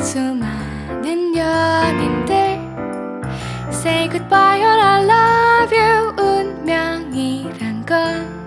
수많은 연인들 Say goodbye or I love you 운명이란 건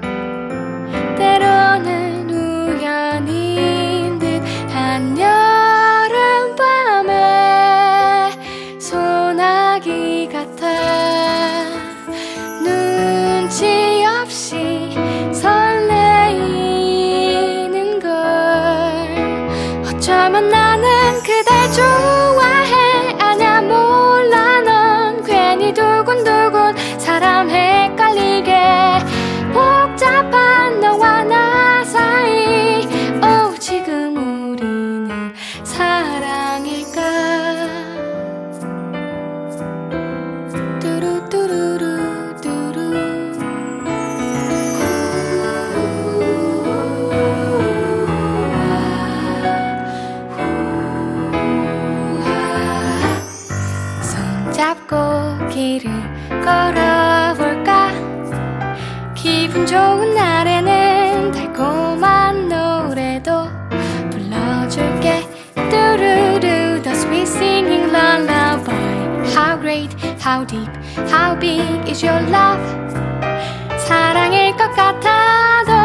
기분 좋은 날에는 달콤한 노래도 불러줄게 뚜루루 The sweet singing lullaby How great, how deep, how big is your love 사랑일 것 같아도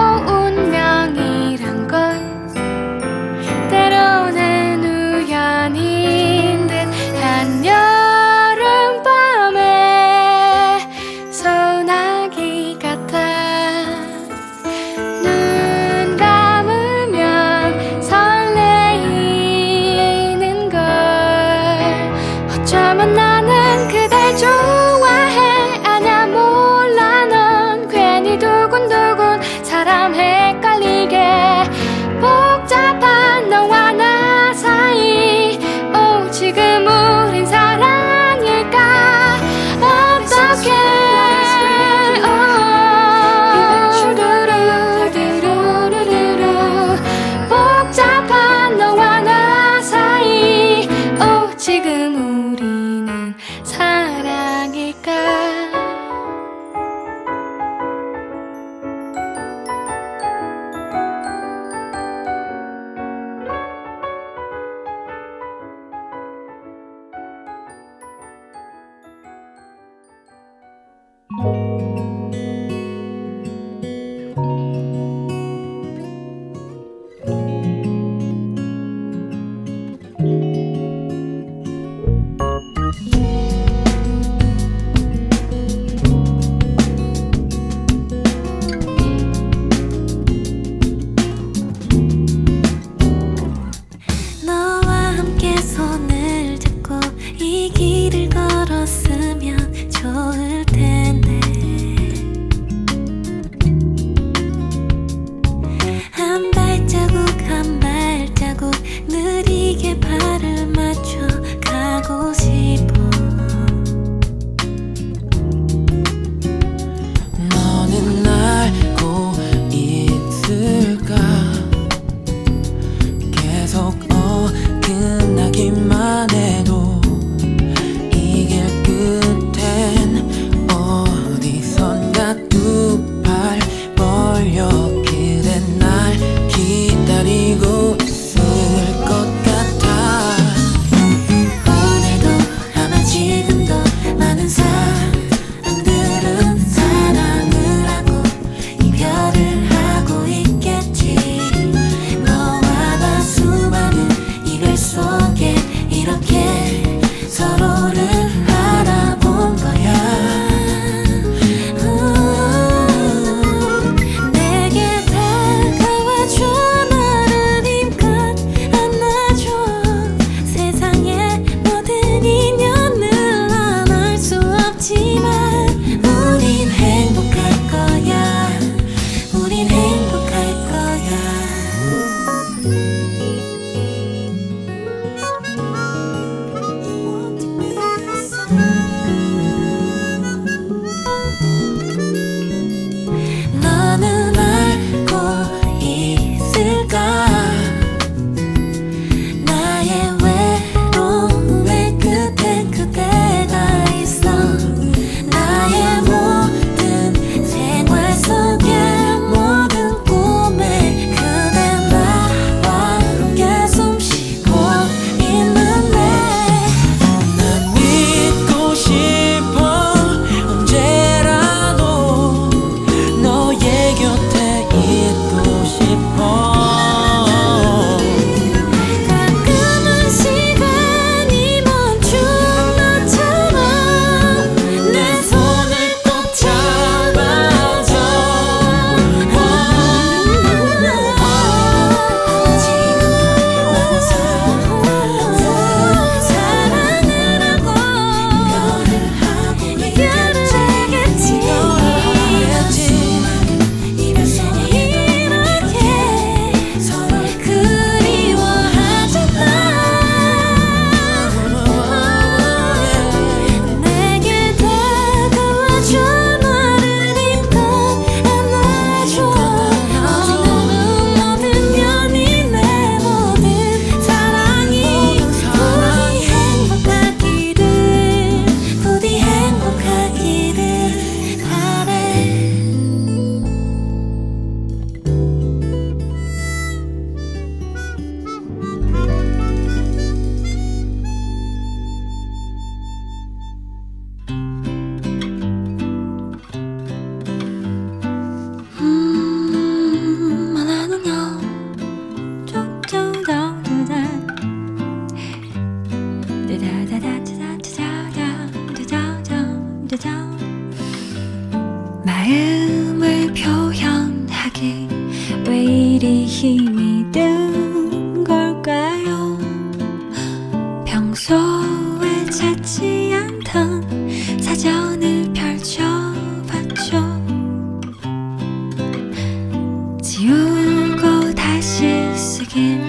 쓰길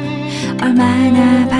얼마나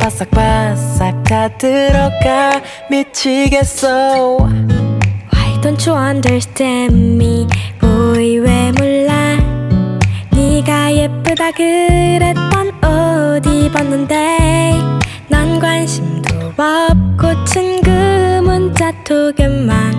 바싹바싹 다 들어가 미치겠어. Why don't you understand me? boy 왜 몰라? 네가 예쁘다 그랬던 옷 입었는데? 난 관심도 없고 친구 문자 두 개만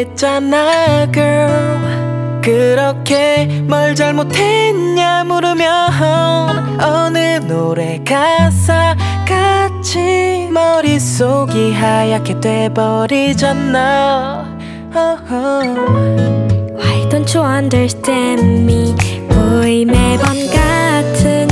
있잖아 girl. 그렇게 뭘 잘못했냐 물으면 어느 노래 가사 같이 머릿속이 하얗게 돼버리잖아. Why don't you understand me? 보이 매번 같은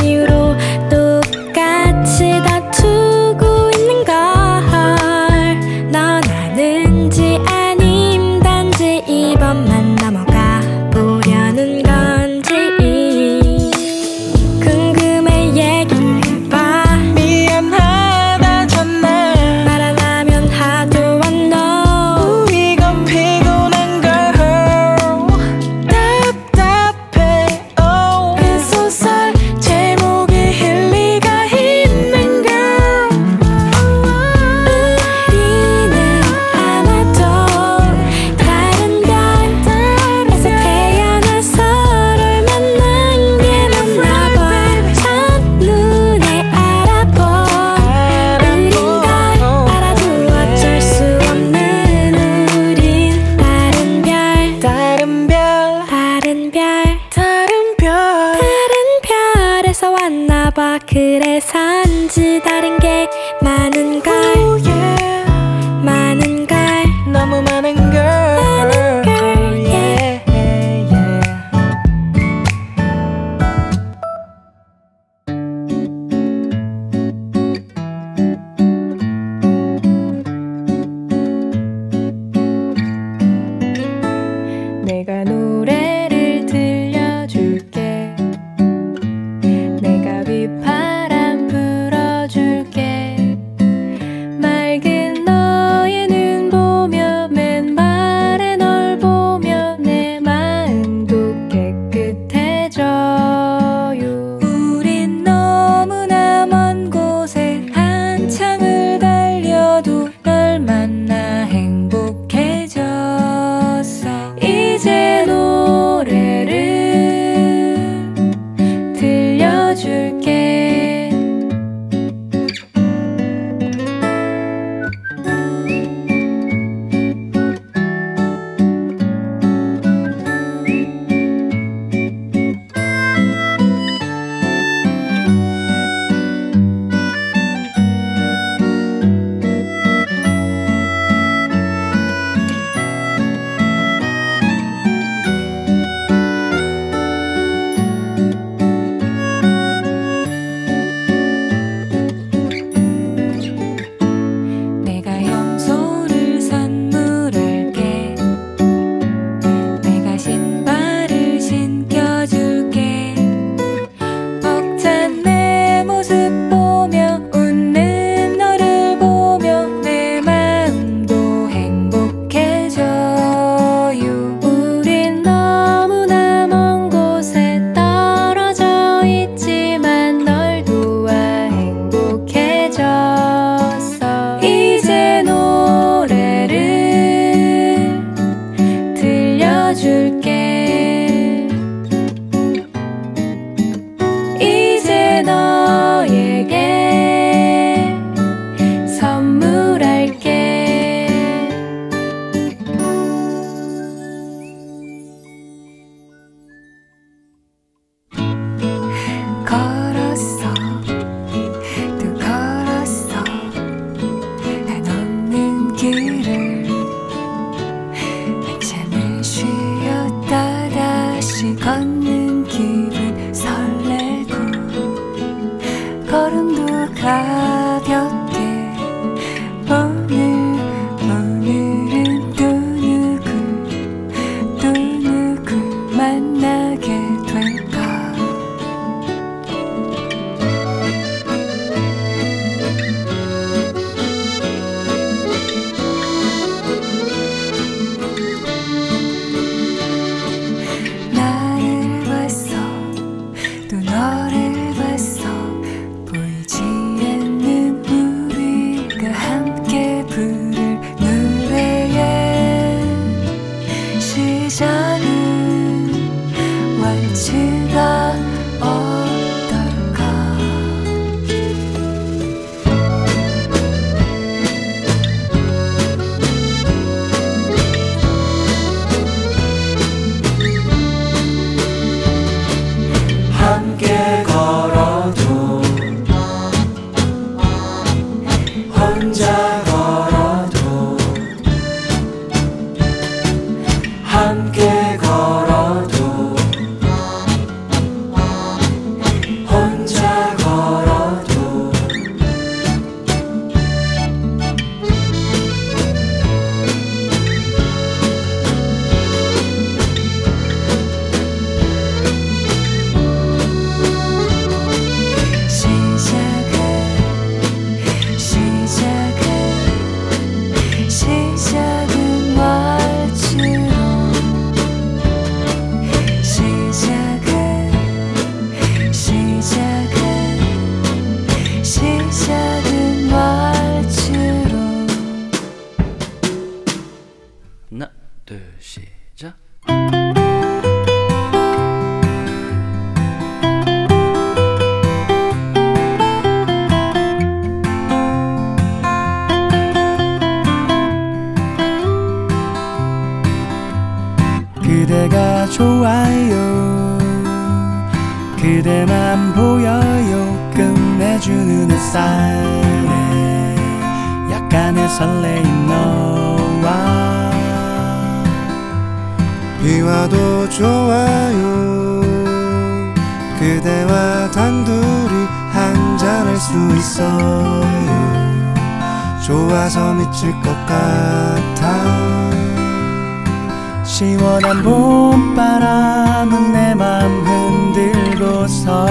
시원한 봄바람은 내 맘 흔들고서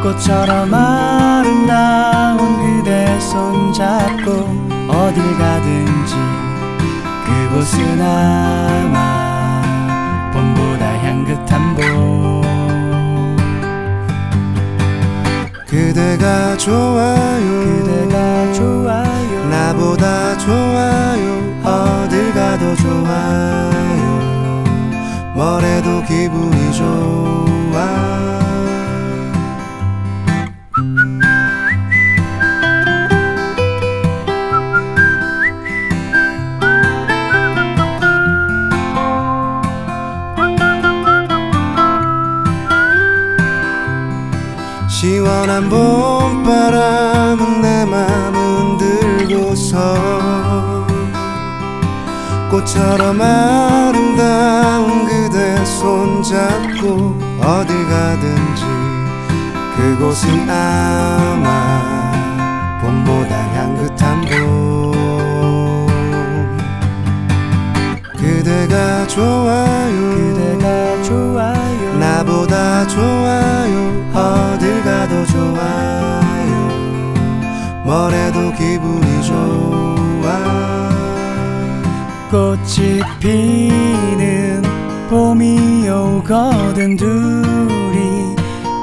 꽃처럼 아름다운 그대 손잡고 어딜 가든지 그곳은 아마 봄보다 향긋한 봄. 그대가 좋아요. 그대가 좋아요. 나보다 좋아요 어딜 가도 좋아요. 뭐래도 기분이 좋아. 시원한 봄바람은 꽃처럼 아름다운 그대 손잡고 어딜 가든지 그곳은 아마 봄보다 향긋한 봄 그대가 좋아요. 그대가 좋아요. 나보다 좋아요. 어딜 가도 좋아요. 뭐래도 기분이 좋아 꽃이 피는 봄이 오거든 둘이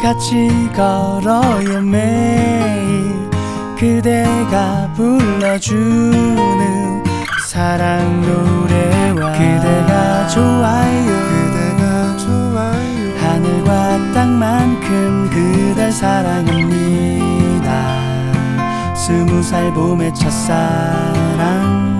같이 걸어요 매일 그대가 불러주는 사랑 노래와 그대가 좋아요. 그대가 좋아요. 하늘과 땅만큼 그댈 사랑합니다. 스무 살 봄의 첫사랑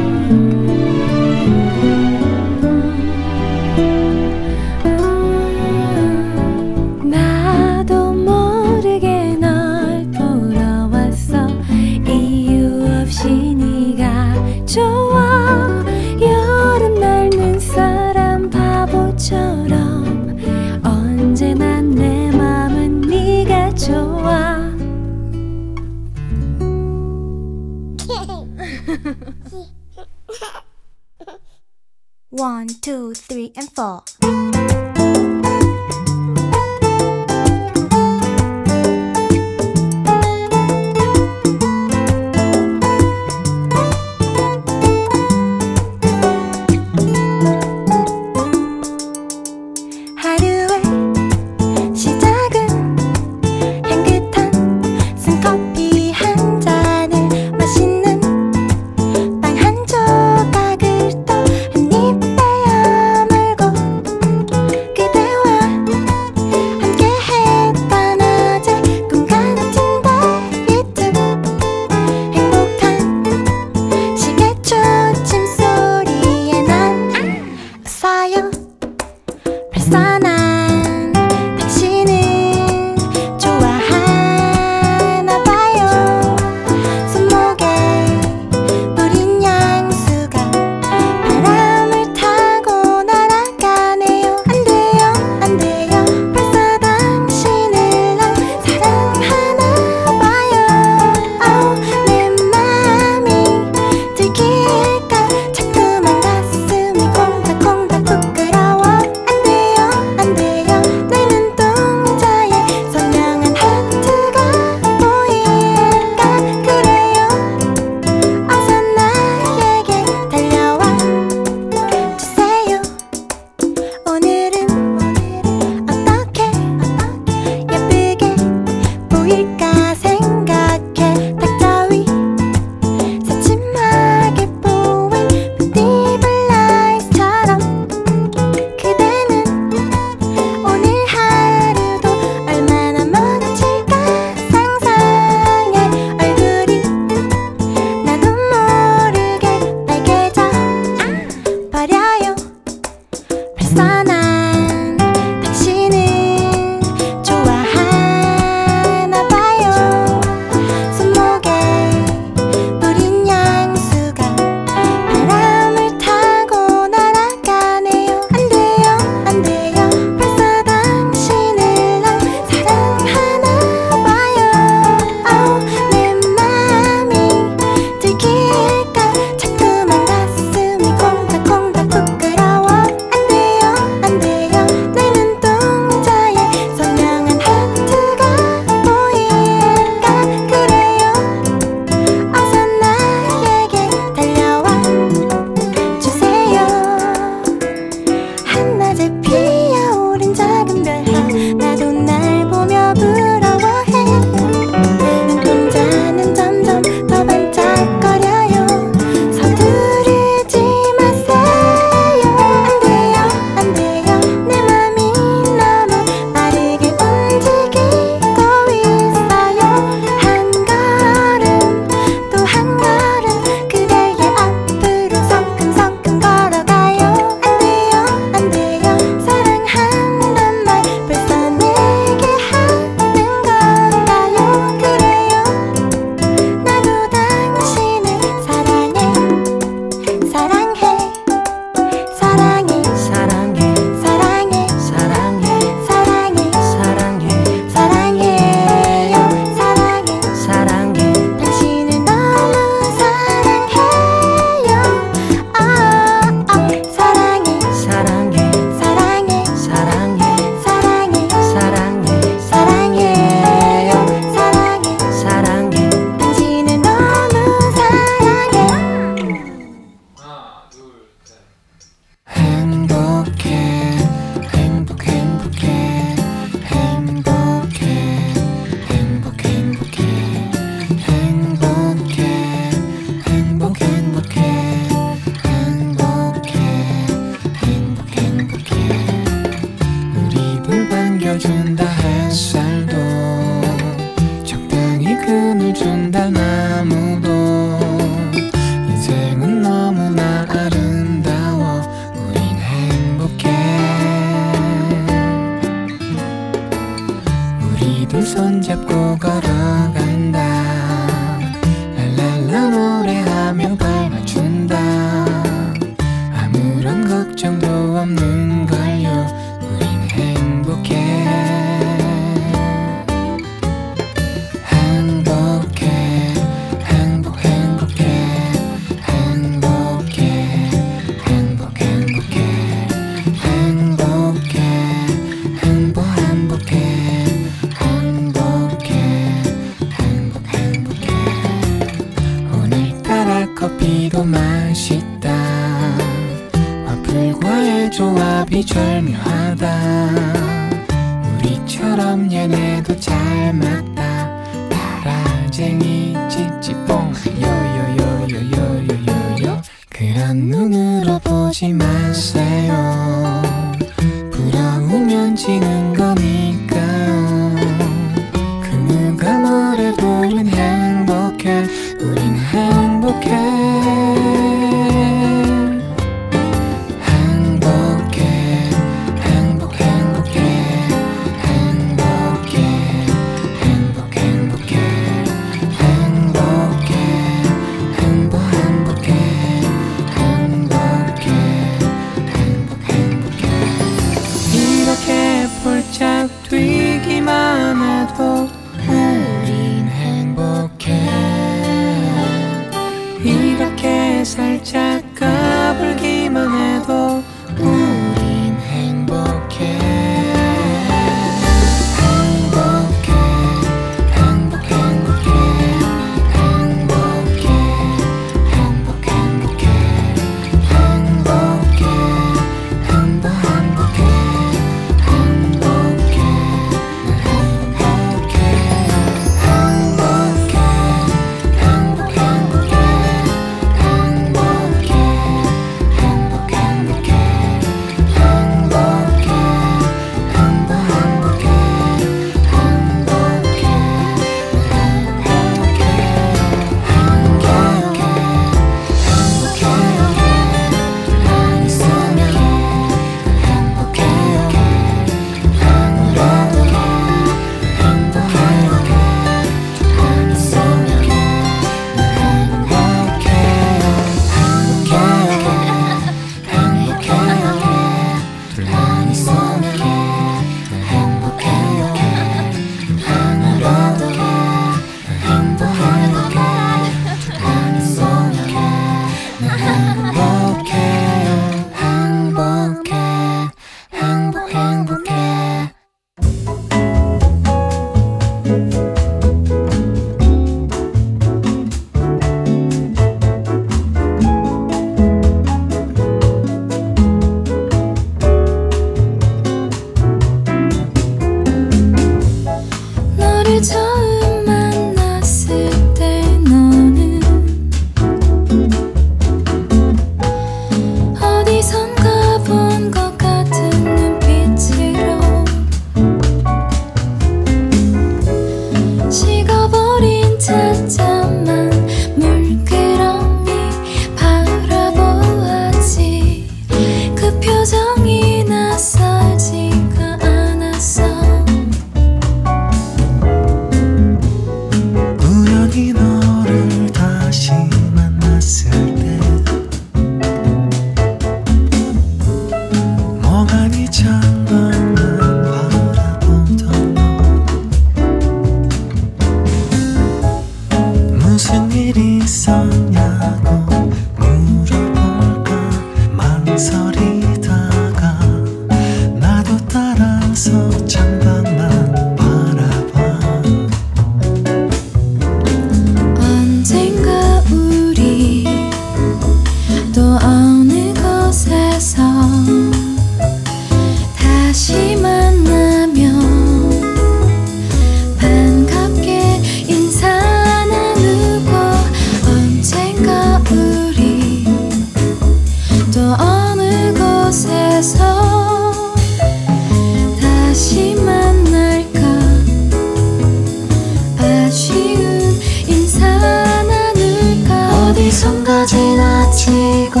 어디선가 지나치고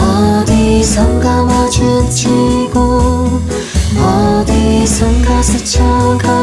어디선가 마주치고 어디선가 스쳐가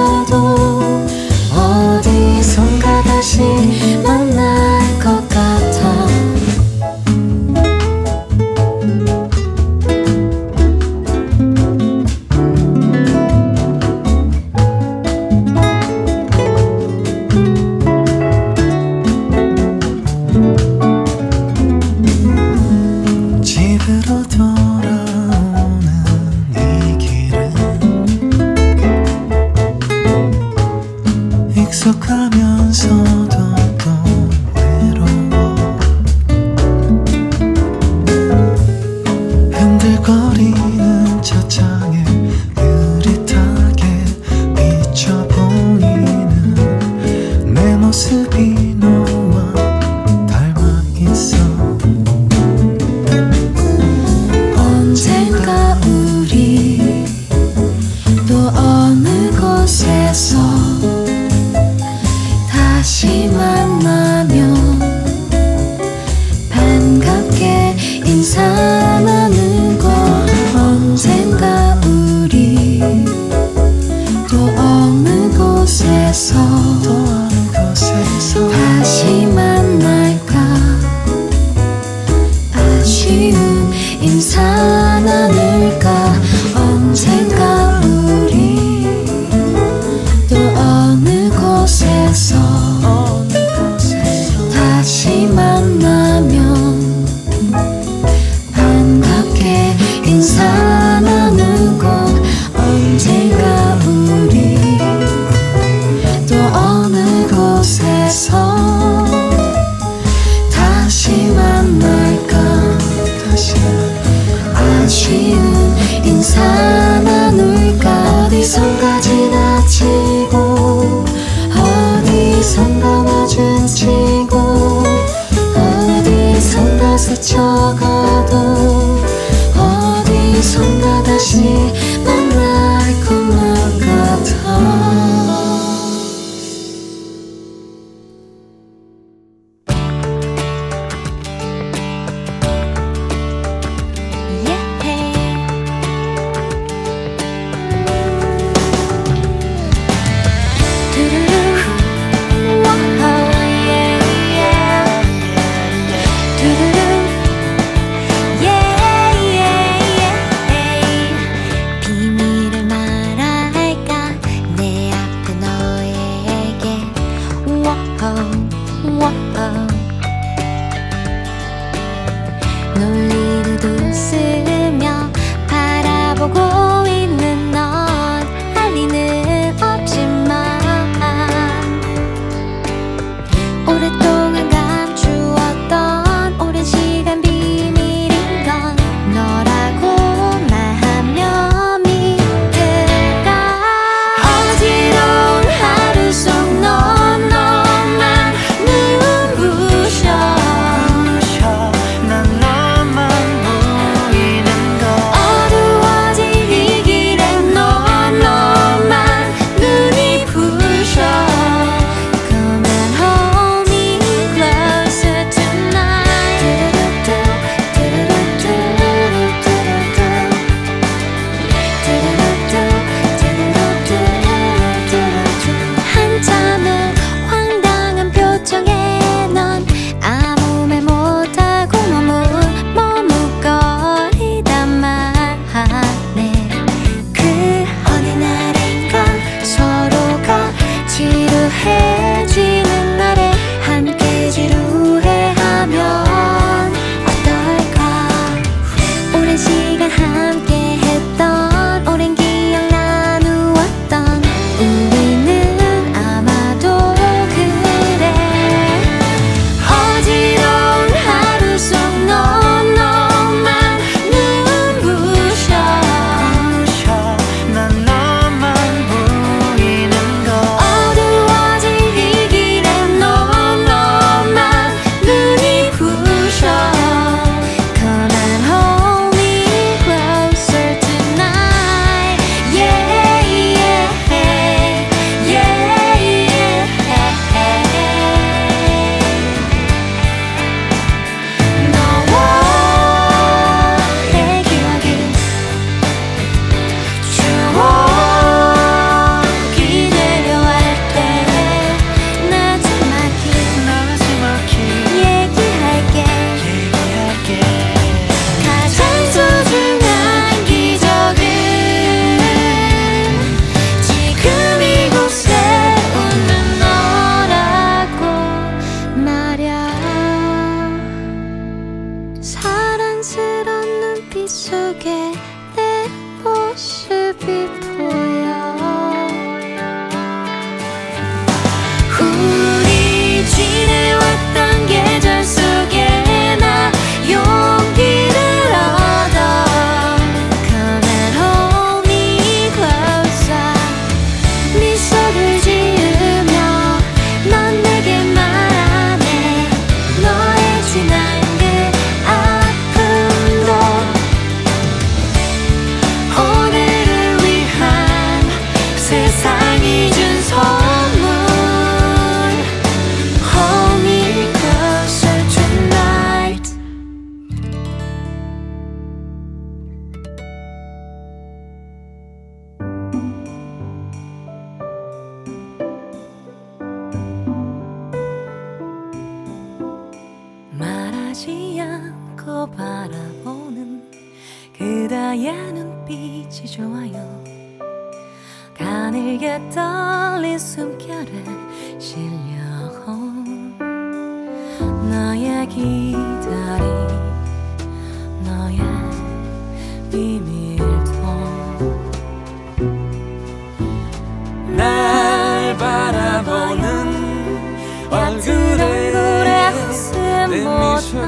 내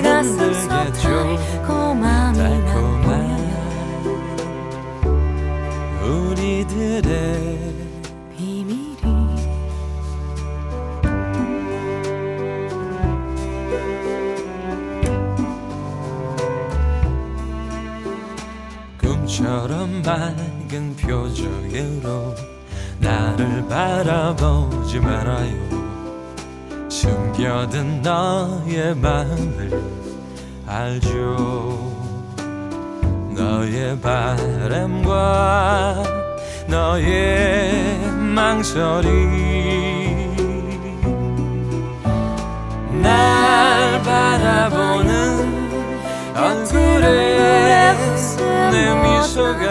미소가 나를 고마움이 달콤한 우리들의 비밀이. 꿈처럼 맑은 표정으로 나를 바라보지 말아요 숨겨둔 너의 마음을 알죠. 너의 바람과 너의 망설임 날 바라보는 얼굴에 내 미소가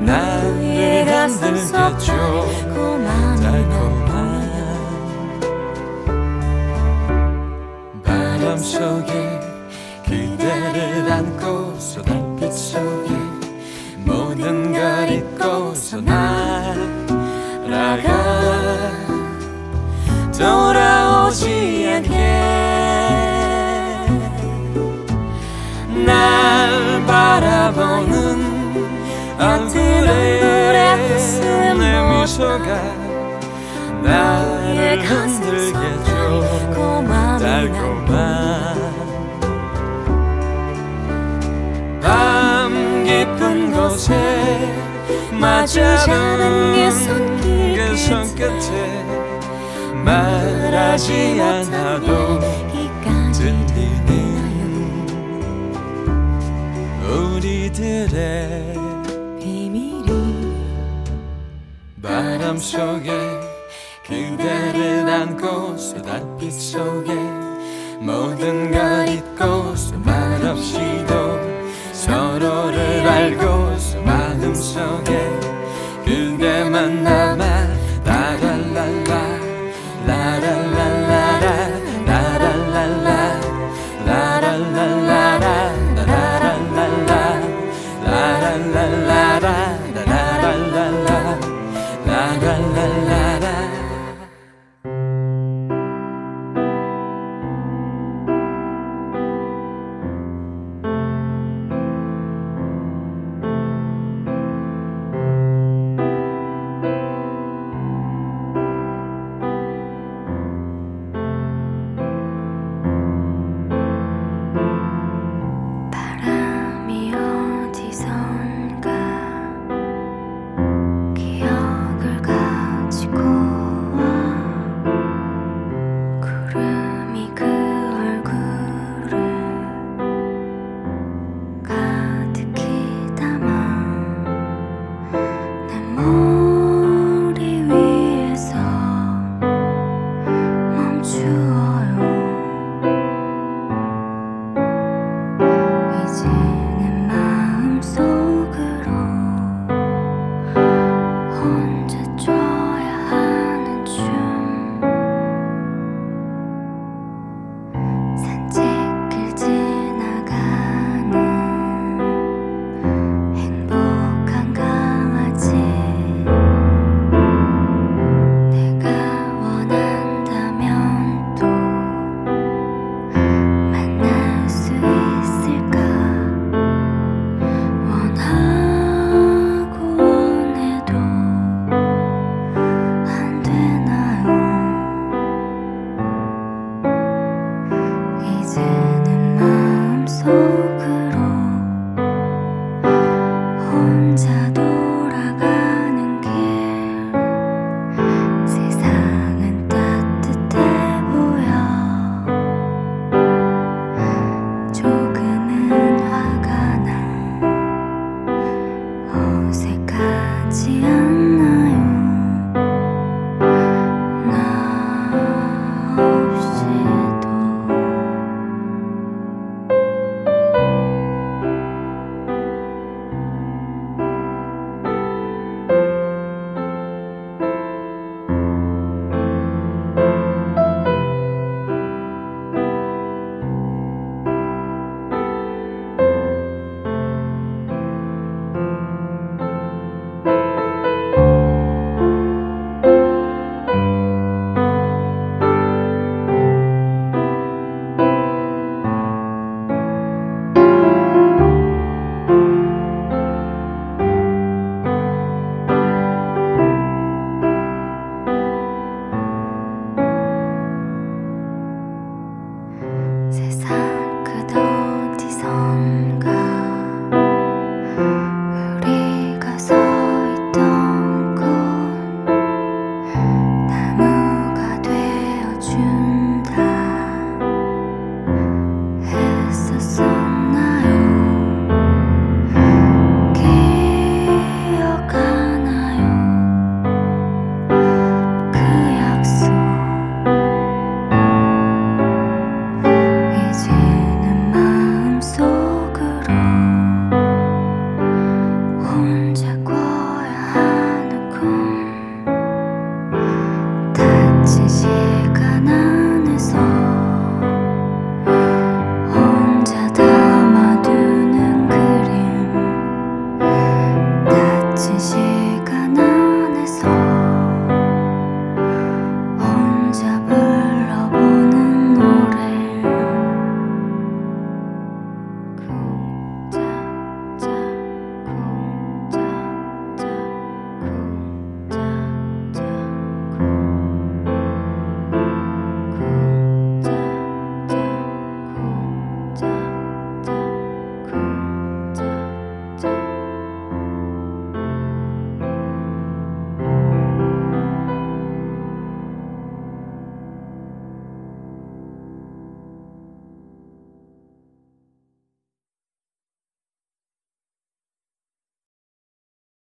나를 흔들겠죠. 달콤 바람 속에 그대를 안고서 달빛 속에 모든 걸 잊고서 날아가 돌아오지 않게. 날 바라보는 얼굴에 내 미소가 나를 흔들겠죠 달콤한 밤 깊은 곳에 맞잡은 그 손길 그 손끝에 말하지 않아도 들리는 우리들의 비밀이 바람 속에 그대를 안고서 달빛 속에 모든 걸 잊고서 말없이도 서로를 알고서 마음속에 그대만 남아 on to